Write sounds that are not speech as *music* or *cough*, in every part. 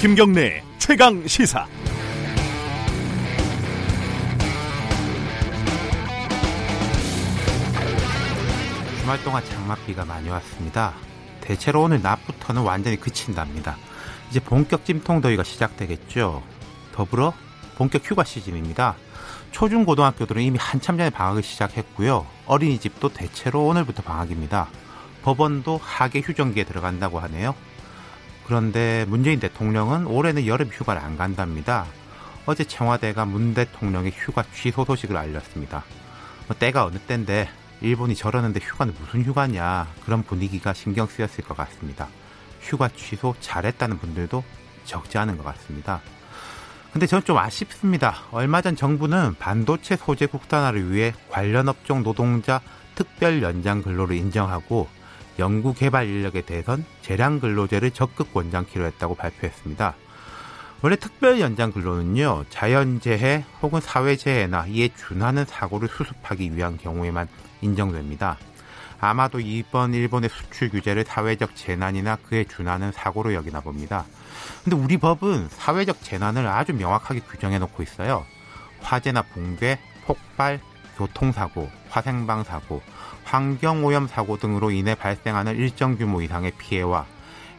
김경래 최강 시사. 주말 동안 장맛비가 많이 왔습니다. 대체로 오늘 낮부터는 완전히 그친답니다. 이제 본격 찜통 더위가 시작되겠죠. 더불어 본격 휴가 시즌입니다. 초중 고등학교들은 이미 한참 전에 방학을 시작했고요. 어린이집도 대체로 오늘부터 방학입니다. 법원도 하계 휴전기에 들어간다고 하네요. 그런데 문재인 대통령은 올해는 여름 휴가를 안 간답니다. 어제 청와대가 문 대통령의 휴가 취소 소식을 알렸습니다. 뭐 때가 어느 때인데 일본이 저러는데 휴가는 무슨 휴가냐 그런 분위기가 신경 쓰였을 것 같습니다. 휴가 취소 잘했다는 분들도 적지 않은 것 같습니다. 근데 저는 좀 아쉽습니다. 얼마 전 정부는 반도체 소재 국산화를 위해 관련 업종 노동자 특별 연장 근로를 인정하고 연구 개발 인력에 대해선 재량 근로제를 적극 권장키로 했다고 발표했습니다. 원래 특별 연장 근로는요, 자연재해 혹은 사회재해나 이에 준하는 사고를 수습하기 위한 경우에만 인정됩니다. 아마도 이번 일본의 수출 규제를 사회적 재난이나 그에 준하는 사고로 여기나 봅니다. 근데 우리 법은 사회적 재난을 아주 명확하게 규정해 놓고 있어요. 화재나 붕괴, 폭발, 교통사고, 화생방 사고, 환경오염 사고 등으로 인해 발생하는 일정 규모 이상의 피해와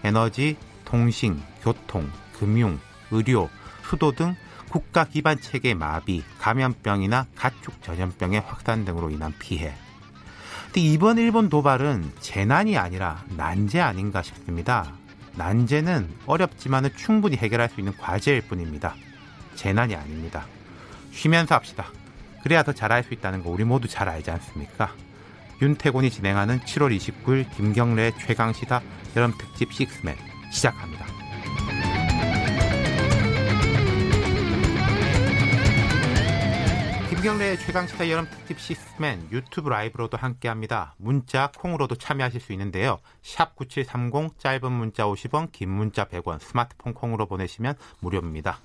에너지, 통신, 교통, 금융, 의료, 수도 등 국가 기반 체계 마비, 감염병이나 가축 전염병의 확산 등으로 인한 피해. 근데 이번 일본 도발은 재난이 아니라 난제 아닌가 싶습니다. 난제는 어렵지만은 충분히 해결할 수 있는 과제일 뿐입니다. 재난이 아닙니다. 쉬면서 합시다. 그래야 더 잘할 수 있다는 거 우리 모두 잘 알지 않습니까? 윤태곤이 진행하는 7월 29일 김경래 최강시사 여름 특집 식스맨 시작합니다. 김경래의 최강시사 여름 특집 시스맨 유튜브 라이브로도 함께합니다. 문자 콩으로도 참여하실 수 있는데요. 샵 9730 짧은 문자 50원 긴 문자 100원 스마트폰 콩으로 보내시면 무료입니다.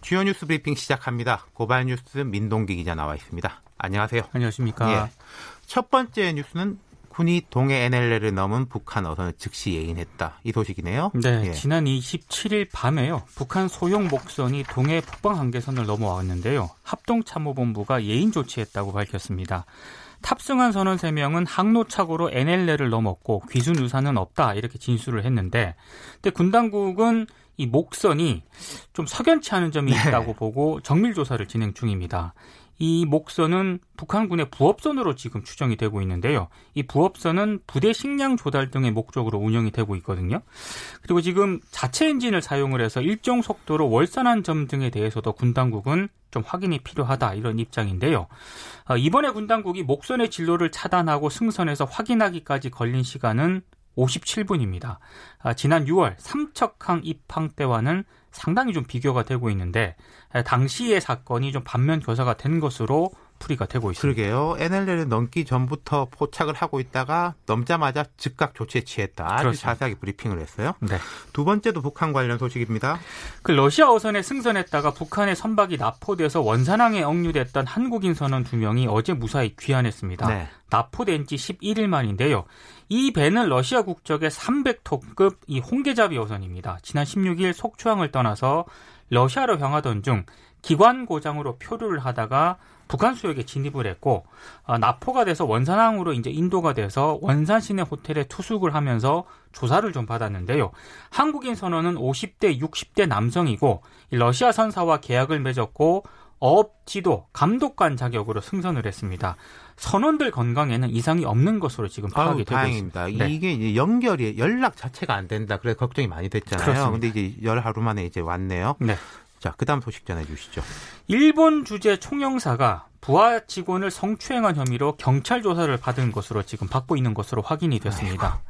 주요 뉴스 브리핑 시작합니다. 고발 뉴스 민동기 기자 나와 있습니다. 안녕하세요. 안녕하십니까. 예. 첫 번째 뉴스는 군이 동해 NLL을 넘은 북한 어선을 즉시 예인했다. 이 소식이네요. 네, 예. 지난 27일 밤에요. 북한 소형 목선이 동해 북방 한계선을 넘어왔는데요. 합동참모본부가 예인 조치했다고 밝혔습니다. 탑승한 선원 3명은 항로착오로 NLL을 넘었고 귀순 의사는 없다 이렇게 진술을 했는데 근데 군 당국은 이 목선이 좀 석연치 않은 점이 네. 있다고 네. 보고 정밀 조사를 진행 중입니다. 이 목선은 북한군의 부업선으로 지금 추정이 되고 있는데요. 이 부업선은 부대 식량 조달 등의 목적으로 운영이 되고 있거든요. 그리고 지금 자체 엔진을 사용을 해서 일정 속도로 월산한 점 등에 대해서도 군 당국은 좀 확인이 필요하다 이런 입장인데요. 어, 이번에 군 당국이 목선의 진로를 차단하고 승선해서 확인하기까지 걸린 시간은 57분입니다. 아, 지난 6월 삼척항 입항 때와는 상당히 좀 비교가 되고 있는데 당시의 사건이 좀 반면 교사가 된 것으로 풀이가 되고 있습니다. 그러게요. NLL을 넘기 전부터 포착을 하고 있다가 넘자마자 즉각 조치에 취했다. 아주 그렇습니다. 자세하게 브리핑을 했어요. 네. 두 번째도 북한 관련 소식입니다. 그 러시아 어선에 승선했다가 북한의 선박이 납포돼서 원산항에 억류됐던 한국인 선원 두 명이 어제 무사히 귀환했습니다. 네. 납포된 지 11일 만인데요. 이 배는 러시아 국적의 300톤급 이 홍게잡이 어선입니다. 지난 16일 속초항을 떠나서 러시아로 향하던 중 기관 고장으로 표류를 하다가 북한 수역에 진입을 했고 어, 나포가 돼서 원산항으로 이제 인도가 돼서 원산 시내 호텔에 투숙을 하면서 조사를 좀 받았는데요. 한국인 선원은 50대, 60대 남성이고 러시아 선사와 계약을 맺었고 어업 지도 감독관 자격으로 승선을 했습니다. 선원들 건강에는 이상이 없는 것으로 지금 파악이 아유, 되고 다행입니다. 있습니다. 네. 이게 이제 연결이 연락 자체가 안 된다. 그래 걱정이 많이 됐잖아요. 근데 이제 열 하루 만에 이제 왔네요. 네. 자, 그다음 소식 전해 주시죠. 일본 주재 총영사가 부하 직원을 성추행한 혐의로 경찰 조사를 받은 것으로 지금 받고 있는 것으로 확인이 됐습니다.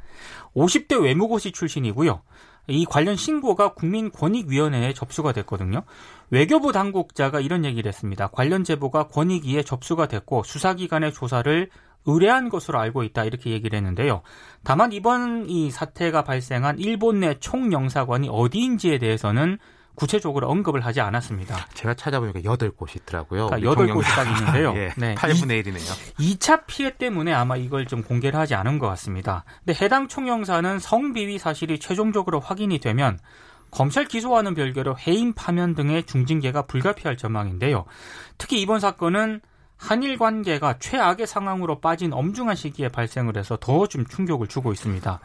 아이고. 50대 외무고시 출신이고요. 이 관련 신고가 국민권익위원회에 접수가 됐거든요. 외교부 당국자가 이런 얘기를 했습니다. 관련 제보가 권익위에 접수가 됐고 수사기관의 조사를 의뢰한 것으로 알고 있다 이렇게 얘기를 했는데요. 다만 이번 이 사태가 발생한 일본 내 총영사관이 어디인지에 대해서는 구체적으로 언급을 하지 않았습니다. 제가 찾아보니까 8곳이 있더라고요. 그러니까 8곳이 딱 있는데요. *laughs* 예, 네. 8분의 1이네요. 2차 피해 때문에 아마 이걸 좀 공개를 하지 않은 것 같습니다. 근데 해당 총영사는 성비위 사실이 최종적으로 확인이 되면 검찰 기소와는 별개로 해임 파면 등의 중징계가 불가피할 전망인데요. 특히 이번 사건은 한일 관계가 최악의 상황으로 빠진 엄중한 시기에 발생을 해서 더 좀 충격을 주고 있습니다.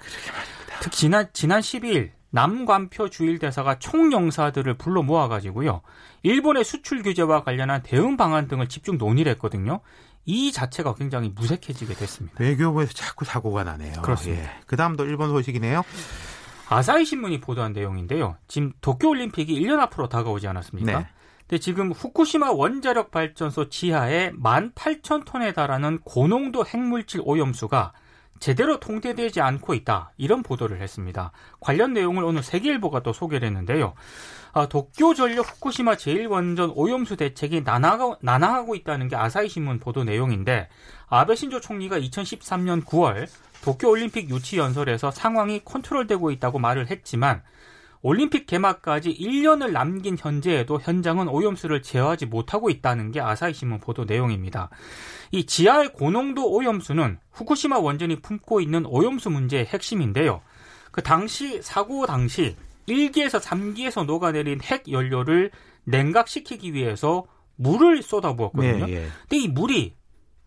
특히 지난 지난 12일 남관표 주일 대사가 총영사들을 불러 모아가지고요. 일본의 수출 규제와 관련한 대응 방안 등을 집중 논의를 했거든요. 이 자체가 굉장히 무색해지게 됐습니다. 외교부에서 자꾸 사고가 나네요. 그렇습니다. 예. 그 다음도 일본 소식이네요. 아사히 신문이 보도한 내용인데요. 지금 도쿄올림픽이 1년 앞으로 다가오지 않았습니까? 네. 근데 지금 후쿠시마 원자력 발전소 지하에 18,000톤에 달하는 고농도 핵물질 오염수가 제대로 통제되지 않고 있다. 이런 보도를 했습니다. 관련 내용을 오늘 세계일보가 또 소개를 했는데요. 아, 도쿄 전력 후쿠시마 제1원전 오염수 대책이 난하가, 난항하고 있다는 게 아사히 신문 보도 내용인데 아베 신조 총리가 2013년 9월 도쿄 올림픽 유치 연설에서 상황이 컨트롤되고 있다고 말을 했지만 올림픽 개막까지 1년을 남긴 현재에도 현장은 오염수를 제어하지 못하고 있다는 게 아사히 신문 보도 내용입니다. 이 지하의 고농도 오염수는 후쿠시마 원전이 품고 있는 오염수 문제의 핵심인데요. 그 당시 사고 당시 1기에서 3기에서 녹아내린 핵 연료를 냉각시키기 위해서 물을 쏟아부었거든요. 네, 예. 근데 이 물이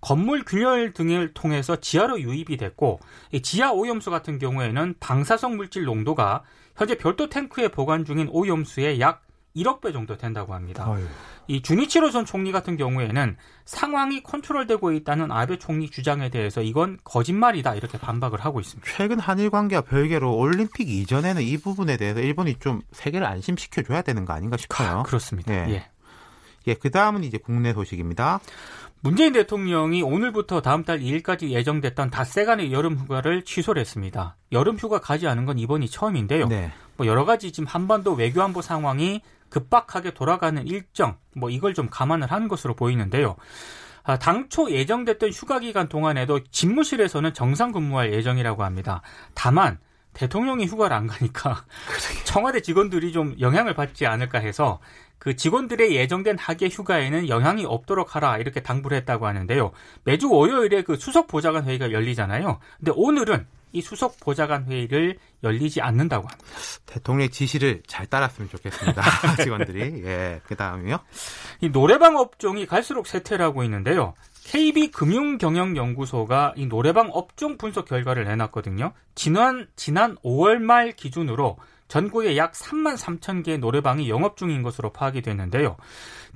건물 균열 등을 통해서 지하로 유입이 됐고 이 지하 오염수 같은 경우에는 방사성 물질 농도가 현재 별도 탱크에 보관 중인 오염수의 약 1억 배 정도 된다고 합니다. 어휴. 이 주니치로 전 총리 같은 경우에는 상황이 컨트롤되고 있다는 아베 총리 주장에 대해서 이건 거짓말이다 이렇게 반박을 하고 있습니다. 최근 한일 관계와 별개로 올림픽 이전에는 이 부분에 대해서 일본이 좀 세계를 안심시켜 줘야 되는 거 아닌가 싶어요. 그렇습니다. 예. 예. 예, 그 다음은 이제 국내 소식입니다. 문재인 대통령이 오늘부터 다음 달 2일까지 예정됐던 닷새 간의 여름 휴가를 취소를 했습니다. 여름 휴가 가지 않은 건 이번이 처음인데요. 네. 뭐 여러 가지 지금 한반도 외교 안보 상황이 급박하게 돌아가는 일정, 뭐 이걸 좀 감안을 한 것으로 보이는데요. 아, 당초 예정됐던 휴가 기간 동안에도 집무실에서는 정상 근무할 예정이라고 합니다. 다만 대통령이 휴가를 안 가니까 *laughs* 청와대 직원들이 좀 영향을 받지 않을까 해서 그 직원들의 예정된 학예 휴가에는 영향이 없도록 하라 이렇게 당부를 했다고 하는데요. 매주 월요일에 그 수석 보좌관 회의가 열리잖아요. 근데 오늘은 이 수석 보좌관 회의를 열리지 않는다고 합니다. 대통령의 지시를 잘 따랐으면 좋겠습니다. *laughs* *laughs* 직원들이. 예, 그 다음이요. 이 노래방 업종이 갈수록 쇠퇴를 하고 있는데요. KB 금융경영연구소가 이 노래방 업종 분석 결과를 내놨거든요. 지난 지난 5월 말 기준으로 전국에 약 3만 3천 개의 노래방이 영업 중인 것으로 파악이 됐는데요.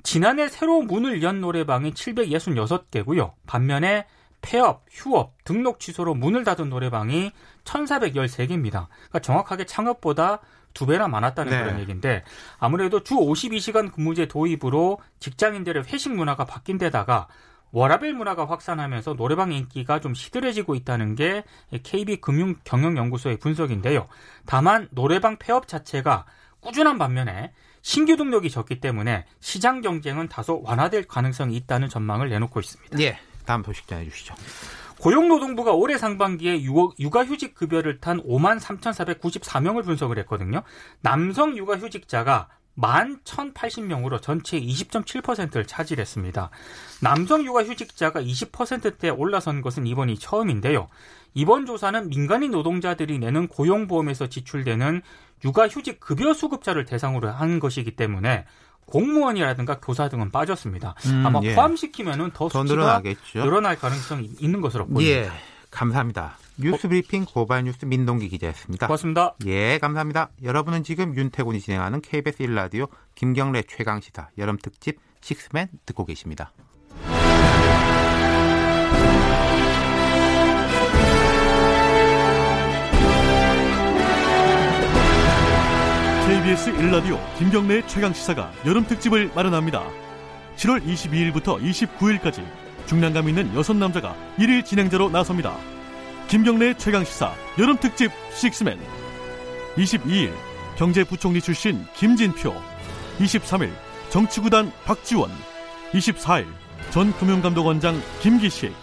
지난해 새로 문을 연 노래방이 766개고요. 반면에 폐업, 휴업, 등록 취소로 문을 닫은 노래방이 1,413개입니다. 그러니까 정확하게 창업보다 두 배나 많았다는 네. 그런 얘기인데 아무래도 주 52시간 근무제 도입으로 직장인들의 회식 문화가 바뀐 데다가 워라벨 문화가 확산하면서 노래방 인기가 좀 시들해지고 있다는 게 KB 금융 경영 연구소의 분석인데요. 다만 노래방 폐업 자체가 꾸준한 반면에 신규 등록이 적기 때문에 시장 경쟁은 다소 완화될 가능성이 있다는 전망을 내놓고 있습니다. 예, 다음 소식 전해 주시죠. 고용노동부가 올해 상반기에 유- 육아휴직 급여를 탄 5만 3,494명을 분석을 했거든요. 남성 육아휴직자가 11,080명으로 전체의 20.7%를 차지했습니다. 남성 육아휴직자가 20%대에 올라선 것은 이번이 처음인데요. 이번 조사는 민간인 노동자들이 내는 고용보험에서 지출되는 육아휴직 급여 수급자를 대상으로 한 것이기 때문에 공무원이라든가 교사 등은 빠졌습니다. 음, 아마 예. 포함시키면은 더더 수치가 늘어나겠죠. 늘어날 가능성이 있는 것으로 보입니다. 예, 감사합니다. 뉴스 브리핑 고발뉴스 민동기 기자였습니다. 고맙습니다. 예, 감사합니다. 여러분은 지금 윤태곤이 진행하는 KBS 1라디오 김경래 최강시사 여름 특집 식스맨 듣고 계십니다. KBS 1라디오 김경래의 최강 시사가 여름 특집을 마련합니다. 7월 22일부터 29일까지 중량감 있는 여섯 남자가 1일 진행자로 나섭니다. 김경래의 최강 시사 여름 특집 식스맨. 22일 경제부총리 출신 김진표. 23일 정치구단 박지원. 24일 전 금융감독원장 김기식.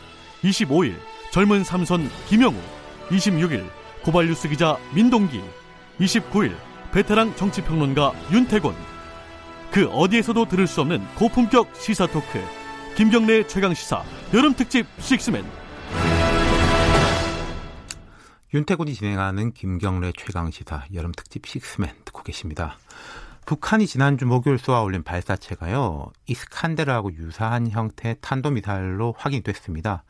25일 젊은 삼선 김영우. 26일 고발뉴스 기자 민동기. 29일 베테랑 정치평론가 윤태곤. 그 어디에서도 들을 수 없는 고품격 시사 토크 김경래 최강 시사 여름 특집 식스맨 윤태곤이 진행하는 김경래 최강시사 여름 특집 식스맨 듣고 계십니다. 북한이 지난주 목요일 쏘아 올린 발사체가요, 이스칸데르하고 유사한 형태의 탄도미사일로 확인됐습니다.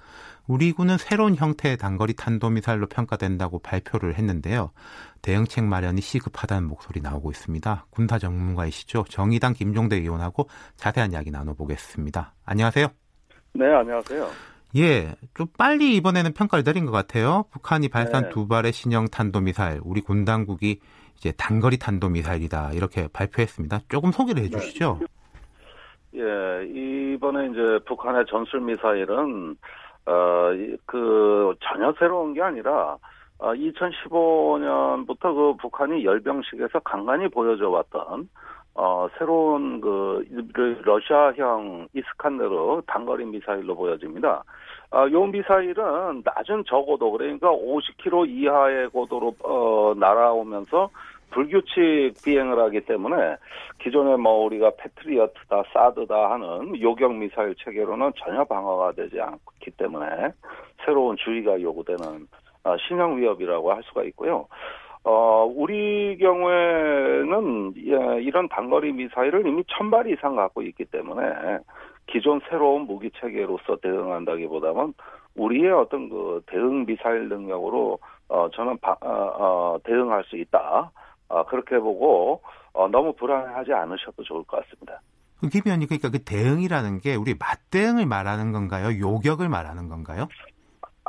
우리 군은 새로운 형태의 단거리 탄도미사일로 평가된다고 발표를 했는데요. 대응책 마련이 시급하다는 목소리 나오고 있습니다. 군사 전문가이시죠. 정의당 김종대 의원하고 자세한 이야기 나눠보겠습니다. 안녕하세요. 네, 안녕하세요. 예, 좀 빨리 이번에는 평가를 내린 것 같아요. 북한이 발사한 네. 두 발의 신형 탄도미사일, 우리 군 당국이 이제 단거리 탄도미사일이다 이렇게 발표했습니다. 조금 소개를 해주시죠. 네. 예, 이번에 이제 북한의 전술 미사일은 어 그 전혀 새로운 게 아니라 어, 2015년부터 그 북한이 열병식에서 간간히 보여줘 왔던 어, 새로운 그 러시아형 이스칸데르 단거리 미사일로 보여집니다. 아, 요 미사일은 낮은 저고도 그러니까 50km 이하의 고도로 어, 날아오면서 불규칙 비행을 하기 때문에 기존에 뭐 우리가 패트리어트다 사드다 하는 요격 미사일 체계로는 전혀 방어가 되지 않기 때문에 새로운 주의가 요구되는 어, 신형 위협이라고 할 수가 있고요. 어, 우리 경우에는 예, 이런 단거리 미사일을 이미 천발 이상 갖고 있기 때문에 기존 새로운 무기 체계로서 대응한다기보다는 우리의 어떤 그 대응 미사일 능력으로 어, 저는 바, 어, 어, 대응할 수 있다. 어, 그렇게 보고 어, 너무 불안해하지 않으셔도 좋을 것 같습니다. 김 의원님 그러니까 그 대응이라는 게 우리 맞대응을 말하는 건가요? 요격을 말하는 건가요?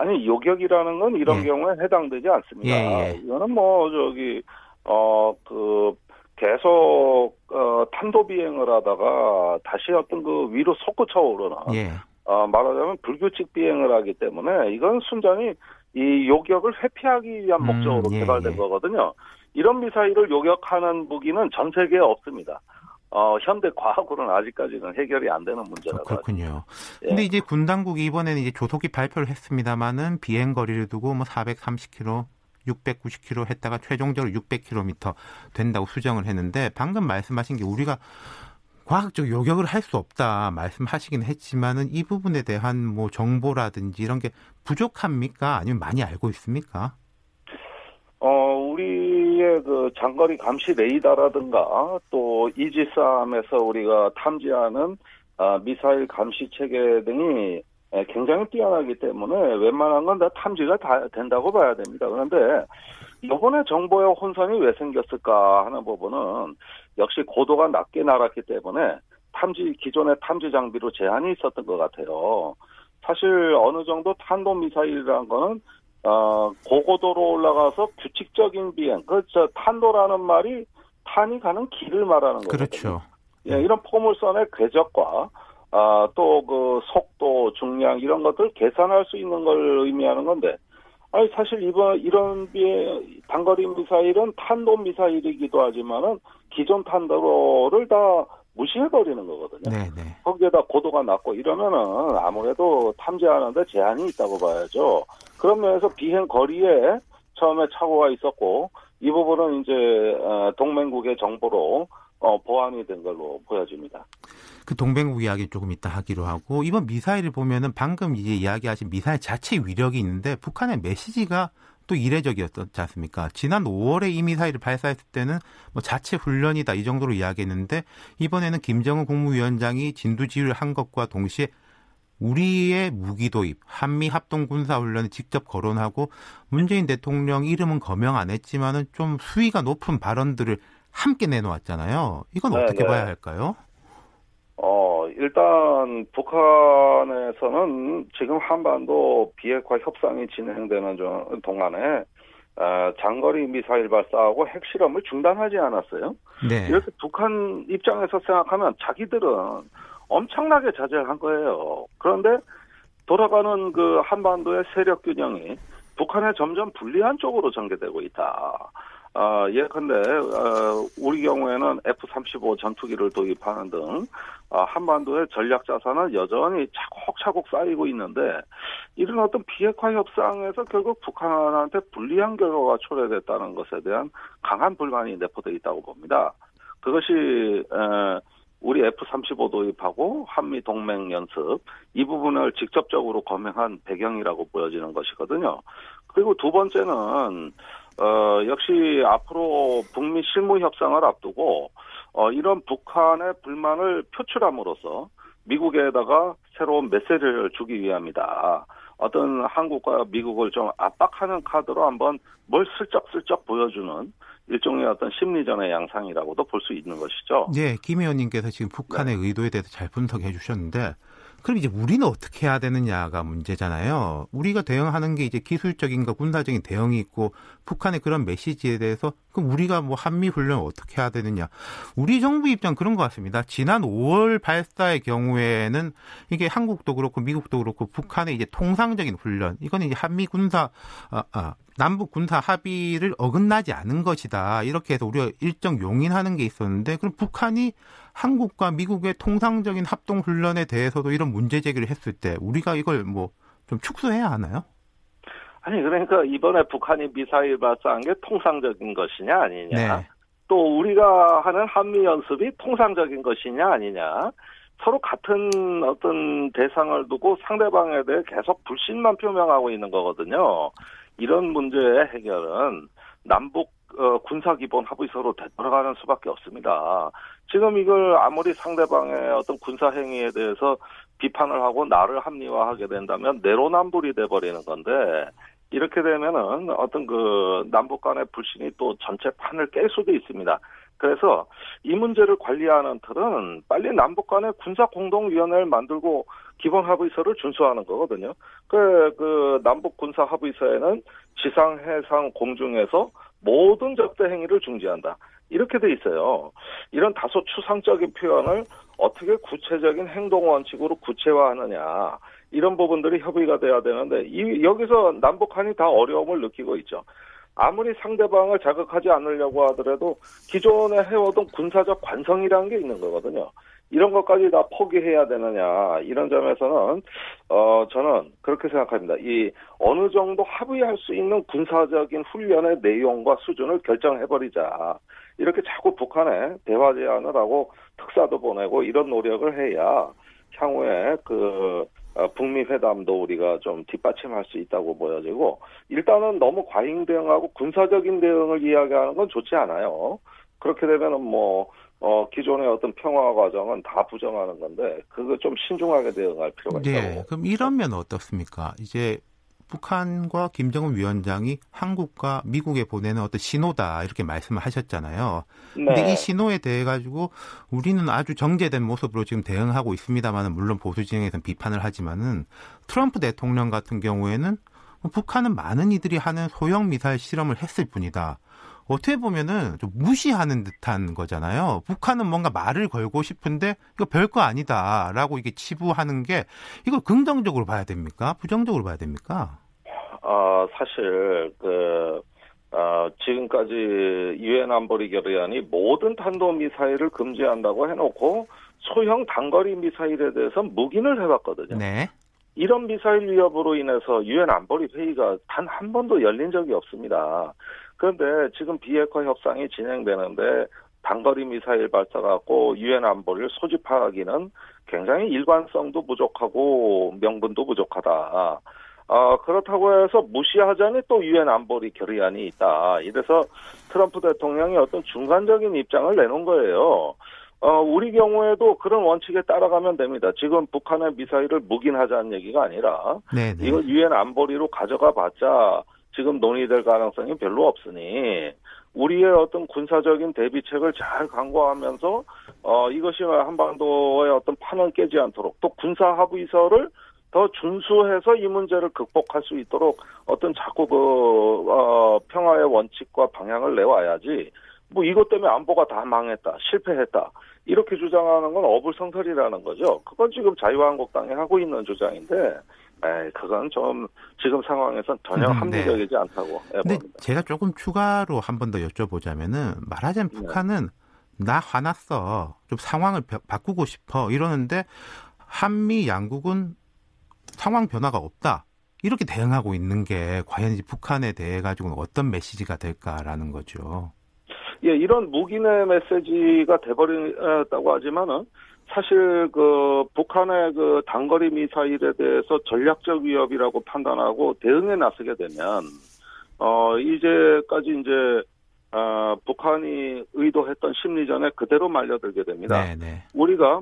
아니 요격이라는 건 이런 예. 경우에 해당되지 않습니다. 예, 예. 이거는 뭐 저기 어 그 계속 어 탄도 비행을 하다가 다시 어떤 그 위로 솟구쳐 오르는 예. 어 말하자면 불규칙 비행을 하기 때문에 이건 순전히 이 요격을 회피하기 위한 음, 목적으로 음, 개발된 거거든요. 이런 미사일을 요격하는 무기는 전 세계에 없습니다. 어, 현대 과학으로는 아직까지는 해결이 안 되는 문제라서. 그렇군요. 예. 근데 이제 군 당국이 이번에는 이제 조속히 발표를 했습니다만은 비행 거리를 두고 뭐 430km 690km 했다가 최종적으로 600km 된다고 수정을 했는데 방금 말씀하신 게 우리가 과학적 요격을 할 수 없다 말씀하시긴 했지만은 이 부분에 대한 뭐 정보라든지 이런 게 부족합니까? 아니면 많이 알고 있습니까? 어, 우리의 그 장거리 감시 레이더라든가 또 이지스함에서 우리가 탐지하는 아, 미사일 감시 체계 등이 굉장히 뛰어나기 때문에 웬만한 건 다 탐지가 다 된다고 봐야 됩니다. 그런데 이번에 정보의 혼선이 왜 생겼을까 하는 부분은 역시 고도가 낮게 날았기 때문에 탐지 기존의 탐지 장비로 제한이 있었던 것 같아요. 사실 어느 정도 탄도 미사일이라는 거는 어, 고고도로 올라가서 규칙적인 비행, 그저 탄도라는 말이 탄이 가는 길을 말하는 거죠. 그렇죠. 예, 이런 포물선의 궤적과 아, 또 그 속도, 중량 이런 것들 계산할 수 있는 걸 의미하는 건데, 아니 사실 이번 이런 비행 단거리 미사일은 탄도 미사일이기도 하지만은 기존 탄도를 다 무시해 버리는 거거든요. 네네. 네. 거기에다 고도가 낮고 이러면은 아무래도 탐지하는데 제한이 있다고 봐야죠. 그런 면에서 비행 거리에 처음에 착오가 있었고 이 부분은 이제 어, 동맹국의 정보로 어, 보완이 된 걸로 보여집니다. 그 동맹국 이야기 조금 이따 하기로 하고 이번 미사일을 보면은 방금 이제 이야기하신 미사일 자체 위력이 있는데 북한의 메시지가 또 이례적이었지 않습니까? 지난 5월에 이 미사일을 발사했을 때는 뭐 자체 훈련이다 이 정도로 이야기했는데 이번에는 김정은 국무위원장이 진두지휘를 한 것과 동시에 우리의 무기 도입, 한미 합동 군사 훈련을 직접 거론하고 문재인 대통령 이름은 거명 안 했지만은 좀 수위가 높은 발언들을 함께 내놓았잖아요. 이건 어떻게 네네. 봐야 할까요? 어, 일단 북한에서는 지금 한반도 비핵화 협상이 진행되는 동안에 어, 장거리 미사일 발사하고 핵실험을 중단하지 않았어요. 네. 이렇게 북한 입장에서 생각하면 자기들은 엄청나게 자제를 한 거예요. 그런데 돌아가는 그 한반도의 세력 균형이 북한에 점점 불리한 쪽으로 전개되고 있다. 어, 예컨대 어, 우리 경우에는 F-35 전투기를 도입하는 등 어, 한반도의 전략 자산은 여전히 차곡차곡 쌓이고 있는데 이런 어떤 비핵화 협상에서 결국 북한한테 불리한 결과가 초래됐다는 것에 대한 강한 불만이 내포되어 있다고 봅니다. 그것이 에, 우리 F-35 도입하고 한미 동맹 연습 이 부분을 직접적으로 검증한 배경이라고 보여지는 것이거든요. 그리고 두 번째는 어, 역시 앞으로 북미 실무 협상을 앞두고 어, 이런 북한의 불만을 표출함으로써 미국에다가 새로운 메시지를 주기 위함이다. 어떤 한국과 미국을 좀 압박하는 카드로 한번 뭘 슬쩍슬쩍 보여주는 일종의 어떤 심리전의 양상이라고도 볼 수 있는 것이죠. 네, 김 의원님께서 지금 북한의 네. 의도에 대해서 잘 분석해 주셨는데 그럼 이제 우리는 어떻게 해야 되느냐가 문제잖아요. 우리가 대응하는 게 이제 기술적인가 군사적인 대응이 있고 북한의 그런 메시지에 대해서 그럼 우리가 뭐 한미 훈련을 어떻게 해야 되느냐. 우리 정부 입장 그런 것 같습니다. 지난 5월 발사의 경우에는 이게 한국도 그렇고 미국도 그렇고 북한의 이제 통상적인 훈련 이거는 이제 한미 군사 아, 아, 남북 군사 합의를 어긋나지 않은 것이다. 이렇게 해서 우리가 일정 용인하는 게 있었는데 그럼 북한이 한국과 미국의 통상적인 합동 훈련에 대해서도 이런 문제 제기를 했을 때 우리가 이걸 뭐 좀 축소해야 하나요? 아니 그러니까 이번에 북한이 미사일 발사한 게 통상적인 것이냐 아니냐. 네. 또 우리가 하는 한미 연습이 통상적인 것이냐 아니냐. 서로 같은 어떤 대상을 두고 상대방에 대해 계속 불신만 표명하고 있는 거거든요. 이런 문제의 해결은 남북 어, 군사 기본 합의 서로 되돌아가는 수밖에 없습니다. 지금 이걸 아무리 상대방의 어떤 군사 행위에 대해서 비판을 하고 나를 합리화하게 된다면 내로남불이 돼 버리는 건데 이렇게 되면은 어떤 그 남북 간의 불신이 또 전체 판을 깰 수도 있습니다. 그래서 이 문제를 관리하는 틀은 빨리 남북 간의 군사 공동위원회를 만들고 기본 합의서를 준수하는 거거든요. 그, 그 남북 군사 합의서에는 지상, 해상, 공중에서 모든 적대 행위를 중지한다. 이렇게 돼 있어요. 이런 다소 추상적인 표현을 어떻게 구체적인 행동 원칙으로 구체화하느냐. 이런 부분들이 협의가 돼야 되는데 이 여기서 남북한이 다 어려움을 느끼고 있죠. 아무리 상대방을 자극하지 않으려고 하더라도 기존에 해오던 군사적 관성이라는 게 있는 거거든요. 이런 것까지 다 포기해야 되느냐 이런 점에서는 어 저는 그렇게 생각합니다. 이 어느 정도 합의할 수 있는 군사적인 훈련의 내용과 수준을 결정해 버리자. 이렇게 자꾸 북한에 대화 제안을 하고 특사도 보내고 이런 노력을 해야 향후에 그 어, 북미 회담도 우리가 좀 뒷받침할 수 있다고 보여지고 일단은 너무 과잉 대응하고 군사적인 대응을 이야기하는 건 좋지 않아요. 그렇게 되면은 뭐 어, 기존의 어떤 평화 과정은 다 부정하는 건데 그거 좀 신중하게 대응할 필요가 있다고. 네, 그럼 이러면 어떻습니까? 이제 북한과 김정은 위원장이 한국과 미국에 보내는 어떤 신호다 이렇게 말씀을 하셨잖아요. 네. 근데 이 신호에 대해 가지고 우리는 아주 정제된 모습으로 지금 대응하고 있습니다만은 물론 보수 진영에서는 비판을 하지만은 트럼프 대통령 같은 경우에는 북한은 많은 이들이 하는 소형 미사일 실험을 했을 뿐이다. 어떻게 보면은 좀 무시하는 듯한 거잖아요. 북한은 뭔가 말을 걸고 싶은데 이거 별거 아니다라고 이게 치부하는 게 이걸 긍정적으로 봐야 됩니까? 부정적으로 봐야 됩니까? 어, 사실 그 어, 지금까지 유엔 안보리 결의안이 모든 탄도 미사일을 금지한다고 해놓고 소형 단거리 미사일에 대해서 묵인을 해봤거든요. 네. 이런 미사일 위협으로 인해서 유엔 안보리 회의가 단 한 번도 열린 적이 없습니다. 그런데 지금 비핵화 협상이 진행되는데 단거리 미사일 발사 갖고 유엔 안보리를 소집하기는 굉장히 일관성도 부족하고 명분도 부족하다. 어, 그렇다고 해서 무시하자니 또 유엔 안보리 결의안이 있다. 이래서 트럼프 대통령이 어떤 중간적인 입장을 내놓은 거예요. 어, 우리 경우에도 그런 원칙에 따라가면 됩니다. 지금 북한의 미사일을 묵인하자는 얘기가 아니라 네네. 이걸 유엔 안보리로 가져가 봤자 지금 논의될 가능성이 별로 없으니 우리의 어떤 군사적인 대비책을 잘 강구하면서 어 이것이 한반도의 어떤 판을 깨지 않도록 또 군사 합의서를 더 준수해서 이 문제를 극복할 수 있도록 어떤 자꾸 그 어, 평화의 원칙과 방향을 내와야지 뭐 이것 때문에 안보가 다 망했다 실패했다 이렇게 주장하는 건 어불성설이라는 거죠. 그건 지금 자유한국당이 하고 있는 주장인데 에이, 그건 좀 지금 상황에선 전혀 음, 네. 합리적이지 네. 않다고. 근데 제가 조금 추가로 한 번 더 여쭤보자면은 말하자면 네. 북한은 나 화났어. 좀 상황을 바꾸고 싶어. 이러는데 한미 양국은 상황 변화가 없다. 이렇게 대응하고 있는 게 과연 북한에 대해 가지고는 어떤 메시지가 될까라는 거죠. 예, 이런 무기의 메시지가 돼버렸다고 하지만은 사실 그 북한의 그 단거리 미사일에 대해서 전략적 위협이라고 판단하고 대응에 나서게 되면 어 이제까지 이제 어, 북한이 의도했던 심리전에 그대로 말려들게 됩니다. 네, 네. 우리가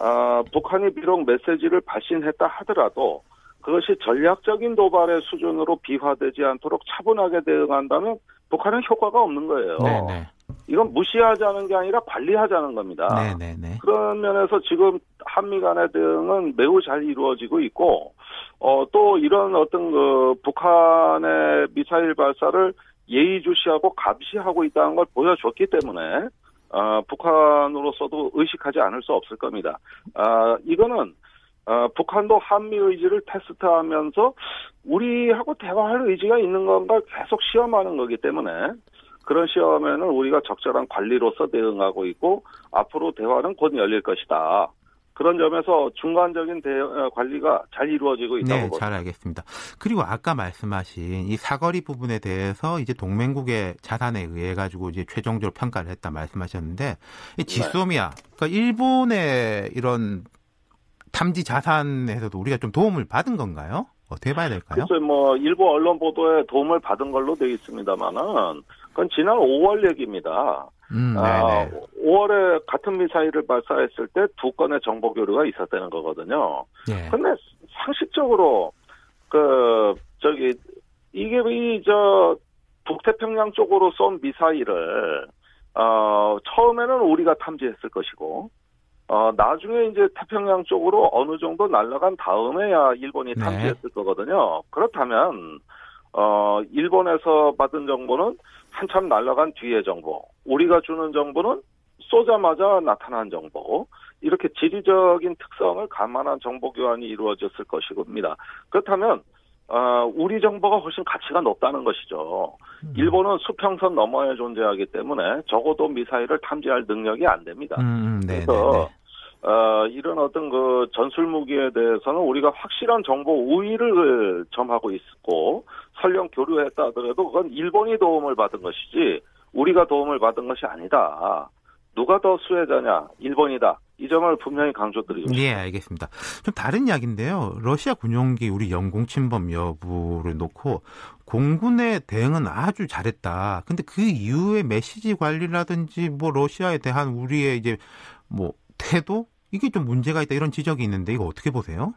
아, 북한이 비록 메시지를 발신했다 하더라도 그것이 전략적인 도발의 수준으로 비화되지 않도록 차분하게 대응한다면 북한은 효과가 없는 거예요. 네, 네. 이건 무시하자는 게 아니라 관리하자는 겁니다. 네, 네, 네. 그런 면에서 지금 한미 간의 대응은 매우 잘 이루어지고 있고, 어, 또 이런 어떤 그 북한의 미사일 발사를 예의주시하고 감시하고 있다는 걸 보여줬기 때문에, 어, 북한으로서도 의식하지 않을 수 없을 겁니다. 아, 이거는, 어, 북한도 한미 의지를 테스트하면서 우리하고 대화할 의지가 있는 건가 계속 시험하는 거기 때문에 그런 시험에는 우리가 적절한 관리로서 대응하고 있고 앞으로 대화는 곧 열릴 것이다. 그런 점에서 중간적인 대, 어, 관리가 잘 이루어지고 있다고 네. 잘 알겠습니다. 그리고 아까 말씀하신 이 사거리 부분에 대해서 이제 동맹국의 자산에 의해 가지고 이제 최종적으로 평가를 했다 말씀하셨는데 이 지소미아, 그러니까 일본의 이런 탐지 자산에서도 우리가 좀 도움을 받은 건가요? 어떻게 봐야 될까요? 글쎄 뭐 일부 언론 보도에 도움을 받은 걸로 되어 있습니다만은 그건 지난 5월 얘기입니다. 음, 아, 네네. 5월에 같은 미사일을 발사했을 때 두 건의 정보 교류가 있었다는 거거든요. 예. 근데 상식적으로 그 저기 이게 이 저 북태평양 쪽으로 쏜 미사일을 어 처음에는 우리가 탐지했을 것이고 어 나중에 이제 태평양 쪽으로 어느 정도 날아간 다음에야 일본이 네. 탐지했을 거거든요. 그렇다면 어 일본에서 받은 정보는 한참 날아간 뒤의 정보, 우리가 주는 정보는 쏘자마자 나타난 정보, 이렇게 지리적인 특성을 감안한 정보 교환이 이루어졌을 것이겁니다. 그렇다면 어, 우리 정보가 훨씬 가치가 높다는 것이죠. 음. 일본은 수평선 너머에 존재하기 때문에 적어도 미사일을 탐지할 능력이 안 됩니다. 음, 음, 네, 네, 그래서 네. 어, 이런 어떤 그 전술 무기에 대해서는 우리가 확실한 정보 우위를 점하고 있고 설령 교류했다 하더라도 그건 일본이 도움을 받은 것이지 우리가 도움을 받은 것이 아니다. 누가 더 수혜자냐? 일본이다. 이 점을 분명히 강조드리고 싶습니다. 예, 알겠습니다. 좀 다른 이야기인데요. 러시아 군용기 우리 영공 침범 여부를 놓고 공군의 대응은 아주 잘했다. 근데 그 이후에 메시지 관리라든지 뭐 러시아에 대한 우리의 이제 뭐 태도 이게 좀 문제가 있다 이런 지적이 있는데 이거 어떻게 보세요?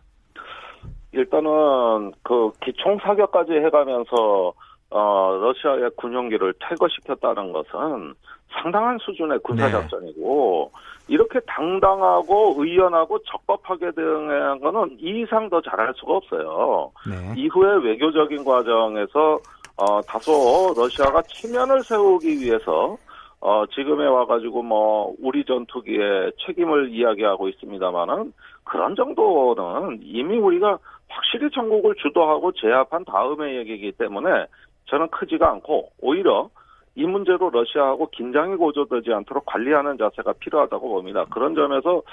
일단은 그 기총 사격까지 해가면서 어 러시아의 군용기를 퇴거시켰다는 것은 상당한 수준의 군사 네. 작전이고 이렇게 당당하고 의연하고 적법하게 대응한 거는 이 이상 더 잘할 수가 없어요. 네. 이후에 외교적인 과정에서 어 다소 러시아가 체면을 세우기 위해서 어 지금에 와가지고 뭐 우리 전투기의 책임을 이야기하고 있습니다만은 그런 정도는 이미 우리가 확실히 전국을 주도하고 제압한 다음의 얘기이기 때문에 저는 크지가 않고 오히려 이 문제로 러시아하고 긴장이 고조되지 않도록 관리하는 자세가 필요하다고 봅니다. 그런 점에서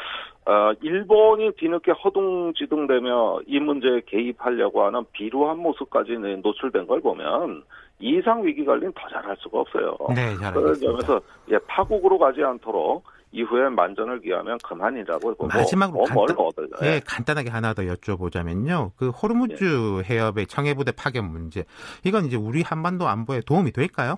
어, 일본이 뒤늦게 허둥지둥대며 이 문제에 개입하려고 하는 비루한 모습까지 노출된 걸 보면 이 이상 위기 관리는 더 잘할 수가 없어요. 네, 잘 그런. 점에서 예, 파국으로 가지 않도록 이후에 만전을 기하면 그만이라고 보고 마지막으로 뭐뭘 간단- 얻어요. 예, 간단하게 하나 더 여쭤보자면요. 그 호르무즈 해협의 청해부대 파견 문제. 이건 이제 우리 한반도 안보에 도움이 될까요?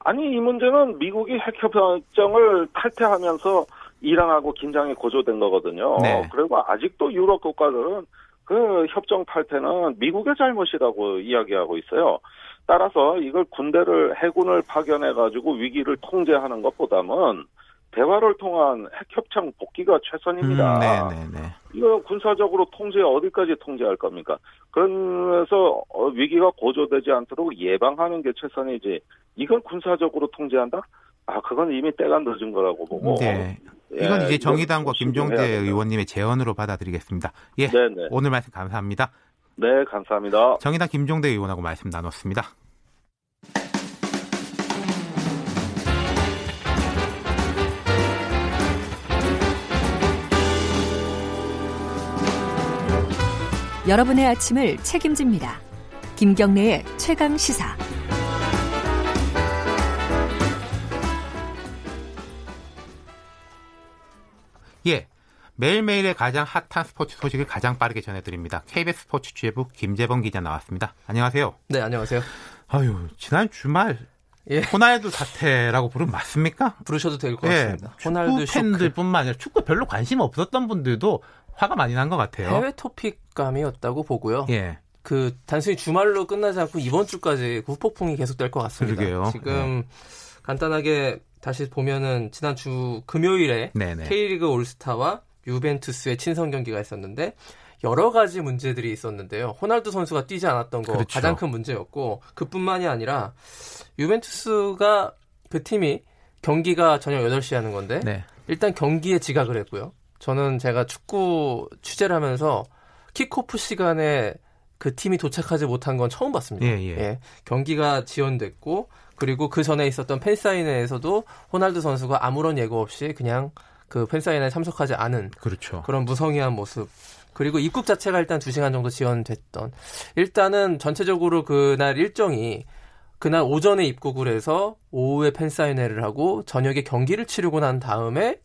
아니 이 문제는 미국이 핵협정을 탈퇴하면서 이란하고 긴장이 고조된 거거든요. 네. 그리고 아직도 유럽 국가들은 그 협정 탈퇴는 미국의 잘못이라고 이야기하고 있어요. 따라서 이걸 군대를 해군을 파견해 가지고 위기를 통제하는 것보다는 대화를 통한 핵협정 복귀가 최선입니다. 음, 네, 네, 네. 이거 군사적으로 통제 어디까지 통제할 겁니까? 그래서 어, 위기가 고조되지 않도록 예방하는 게 최선이지. 이걸 군사적으로 통제한다? 아, 그건 이미 때가 늦은 거라고 보고. 네. 예, 이건 이제 이건 정의당과 김종대. 의원님의 제언으로 받아들이겠습니다. 예. 네네. 오늘 말씀 감사합니다. 네, 감사합니다. 정의당 김종대 의원하고 말씀 나눴습니다. 여러분의 아침을 책임집니다. 김경래의 최강 시사. 예. 매일매일의 가장 핫한 스포츠 소식을 가장 빠르게 전해드립니다. KBS 스포츠 취재부 김재범 기자 나왔습니다. 안녕하세요. 네, 안녕하세요. 아유, 지난 주말 예. 호날두 사태라고 부르면 맞습니까? 부르셔도 될것 예, 같습니다. 축구 호날두 팬들뿐만 아니라 축구 별로 관심 없었던 분들도 화가 많이 난 것 같아요. 해외 토픽감이었다고 보고요. 예. 그 단순히 주말로 끝나지 않고 이번 주까지 후폭풍이 계속될 것 같습니다. 그러게요. 지금 간단하게 다시 보면은 지난 주 금요일에 네네. K리그 올스타와 유벤투스의 친선 경기가 있었는데 여러 가지 문제들이 있었는데요. 호날두 선수가 뛰지 않았던 거 그렇죠. 가장 큰 문제였고 그뿐만이 아니라 유벤투스가 그 팀이 경기가 저녁 8시에 하는 건데 네. 일단 경기에 지각을 했고요. 저는 제가 축구 취재를 하면서 킥오프 시간에 그 팀이 도착하지 못한 건 처음 봤습니다. 예, 예. 경기가 지연됐고 그리고 그 전에 있었던 팬사인회에서도 호날두 선수가 아무런 예고 없이 그냥 그 팬사인회에 참석하지 않은 그렇죠. 그런 무성의한 모습. 그리고 입국 자체가 일단 2시간 정도 지연됐던. 일단은 전체적으로 그날 일정이 그날 오전에 입국을 해서 오후에 팬사인회를 하고 저녁에 경기를 치르고 난 다음에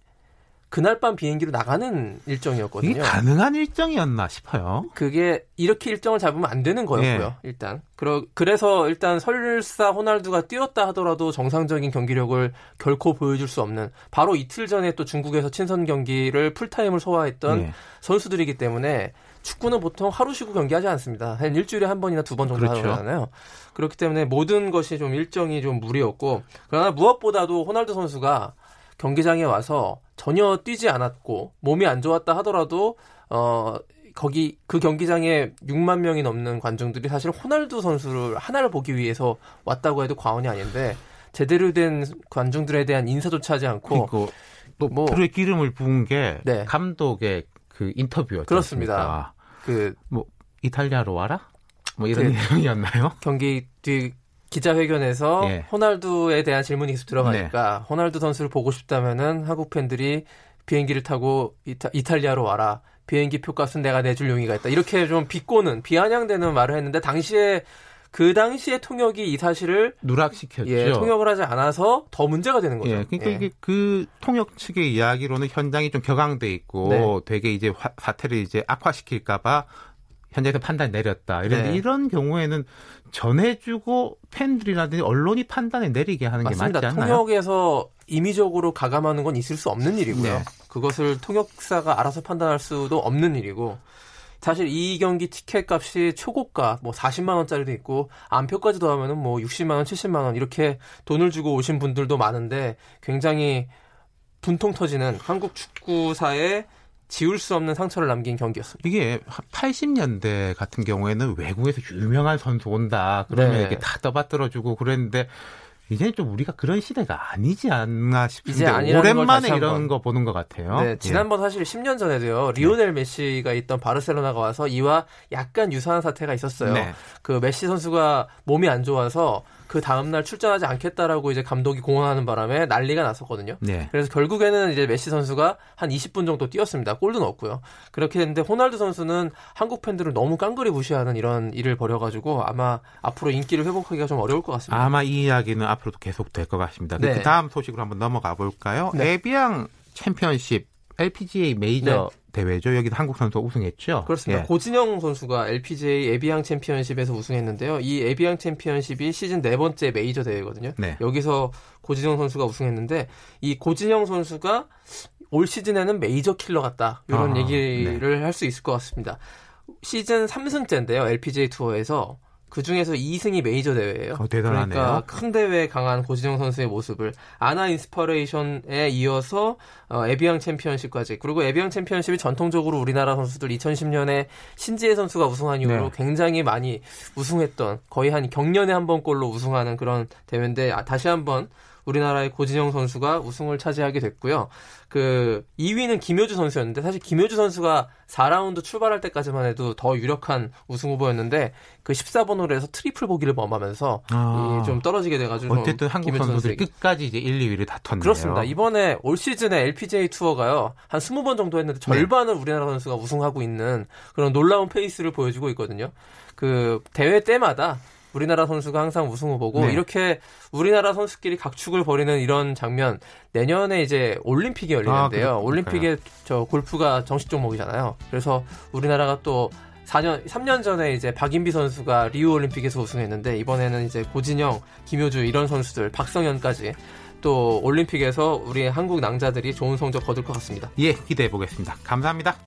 그날 밤 비행기로 나가는 이게 일정이었거든요. 가능한 일정이었나 싶어요. 그게 이렇게 일정을 잡으면 안 되는 거였고요. 예. 일단 그러, 그래서 일단 설사 호날두가 뛰었다 하더라도 정상적인 경기력을 결코 보여줄 수 없는 바로 이틀 전에 또 중국에서 친선 경기를 풀타임을 소화했던 예. 선수들이기 때문에 축구는 보통 하루 쉬고 경기하지 않습니다. 한 일주일에 한 번이나 두 번 정도 그렇죠. 하잖아요. 그렇기 때문에 모든 것이 좀 일정이 좀 무리였고 그러나 무엇보다도 호날두 선수가 경기장에 와서 전혀 뛰지 않았고 몸이 안 좋았다 하더라도 어 거기 그 경기장에 6만 명이 넘는 관중들이 사실 호날두 선수를 하나를 보기 위해서 왔다고 해도 과언이 아닌데 제대로 된 관중들에 대한 인사조차 하지 않고 그리고 또 뭐- 불에 기름을 부은 게 네. 감독의 그 인터뷰였죠. 그렇습니다. 그뭐 이탈리아로 와라? 뭐 이런 그- *laughs* 내용이었나요? 경기 뒤 기자회견에서 예. 호날두에 대한 질문이 계속 들어가니까 호날두 선수를 보고 싶다면은 한국 팬들이 비행기를 타고 이타, 이탈리아로 와라. 비행기 표값은 내가 내줄 용의가 있다. 이렇게 좀 비꼬는 비아냥대는 말을 했는데 당시에 그 당시에 통역이 이 사실을 누락시켰죠. 예, 통역을 하지 않아서 더 문제가 되는 거죠. 예, 그러니까 예. 이게 그 통역 측의 이야기로는 현장이 좀 격앙돼 있고 네. 되게 이제 화- 사태를 이제 악화시킬까봐 현장에서 판단 내렸다. 이런 네. 이런 경우에는 전해주고 팬들이라든지 언론이 판단을 내리게 하는 게 맞습니다. 맞지 않나요? 통역에서 임의적으로 가감하는 건 있을 수 없는 일이고요. 네. 그것을 통역사가 알아서 판단할 수도 없는 일이고 사실 이 경기 티켓 값이 초고가 뭐 40만 원짜리도 있고 안표까지 더하면은 뭐 60만 원, 70만 원 이렇게 돈을 주고 오신 분들도 많은데 굉장히 분통 터지는 한국 축구사에 지울 수 없는 상처를 남긴 경기였습니다. 이게 80년대 같은 경우에는 외국에서 유명한 선수 온다. 그러면 네. 이렇게 다 떠받들어주고 그랬는데 이제는 좀 우리가 그런 시대가 아니지 않나 싶은데 이제 오랜만에 이런. 거 보는 것 같아요. 네, 예. 지난번 사실 10년 전에도요. 리오넬 메시가 있던 바르셀로나가 와서 이와 약간 유사한 사태가 있었어요. 네. 그 메시 선수가 몸이 안 좋아서 그 다음날 출전하지 않겠다라고 이제 감독이 공언하는 바람에 난리가 났었거든요. 네. 그래서 결국에는 이제 메시 선수가 한 20분 정도 뛰었습니다. 골도 넣었고요. 그렇게 됐는데 호날두 선수는 한국 팬들을 너무 깡그리 무시하는 이런 일을 벌여가지고 아마 앞으로 인기를 회복하기가 좀 어려울 것 같습니다. 아마 이 이야기는 앞으로도 계속 될 것 같습니다. 네. 그 다음 소식으로 한번 넘어가 볼까요? 네. 에비앙 챔피언십 LPGA 메이저 대회죠. 여기도 한국 선수가 우승했죠. 그렇습니다. 예. 고진영 선수가 LPGA 에비앙 챔피언십에서 우승했는데요. 이 에비앙 챔피언십이 시즌 네 번째 메이저 대회거든요. 네. 여기서 고진영 선수가 우승했는데 이 고진영 선수가 올 시즌에는 메이저 킬러 같다. 이런 아, 얘기를 할수 있을 것 같습니다. 시즌 3승째인데요. LPGA 투어에서 그 중에서 2승이 메이저 대회예요. 어, 대단하네요. 그러니까 큰 대회에 강한 고진영 선수의 모습을 ANA Inspiration에 이어서 어, 에비앙 챔피언십까지 그리고 에비앙 챔피언십이 전통적으로 우리나라 선수들 2010년에 신지애 선수가 우승한 이후로 네. 굉장히 많이 우승했던 거의 한 격년에 한 번꼴로 우승하는 그런 대회인데 아, 다시 한번 우리나라의 고진영 선수가 우승을 차지하게 됐고요. 그 2위는 김효주 선수였는데 사실 김효주 선수가 4라운드 출발할 때까지만 해도 더 유력한 우승 후보였는데 그 14번 홀에서 트리플 보기를 범하면서 아. 이좀 떨어지게 돼가지고 좀 어쨌든 한국 김효주 선수들이 끝까지 이제 1, 2위를 다퉜네요. 그렇습니다. 이번에 올 시즌에 LPGA 투어가요. 한 20번 정도 했는데 네. 절반을 우리나라 선수가 우승하고 있는 그런 놀라운 페이스를 보여주고 있거든요. 그 대회 때마다 우리나라 선수가 항상 우승 후보고 네. 이렇게 우리나라 선수끼리 각축을 벌이는 이런 장면 내년에 이제 올림픽이 열리는데요. 아, 올림픽에 저 골프가 정식 종목이잖아요. 그래서 우리나라가 또 4년, 3년 전에 이제 박인비 선수가 리우 올림픽에서 우승했는데 이번에는 이제 고진영, 김효주 이런 선수들, 박성현까지 또 올림픽에서 우리 한국 낭자들이 좋은 성적 거둘 것 같습니다. 예, 기대해 보겠습니다. 감사합니다.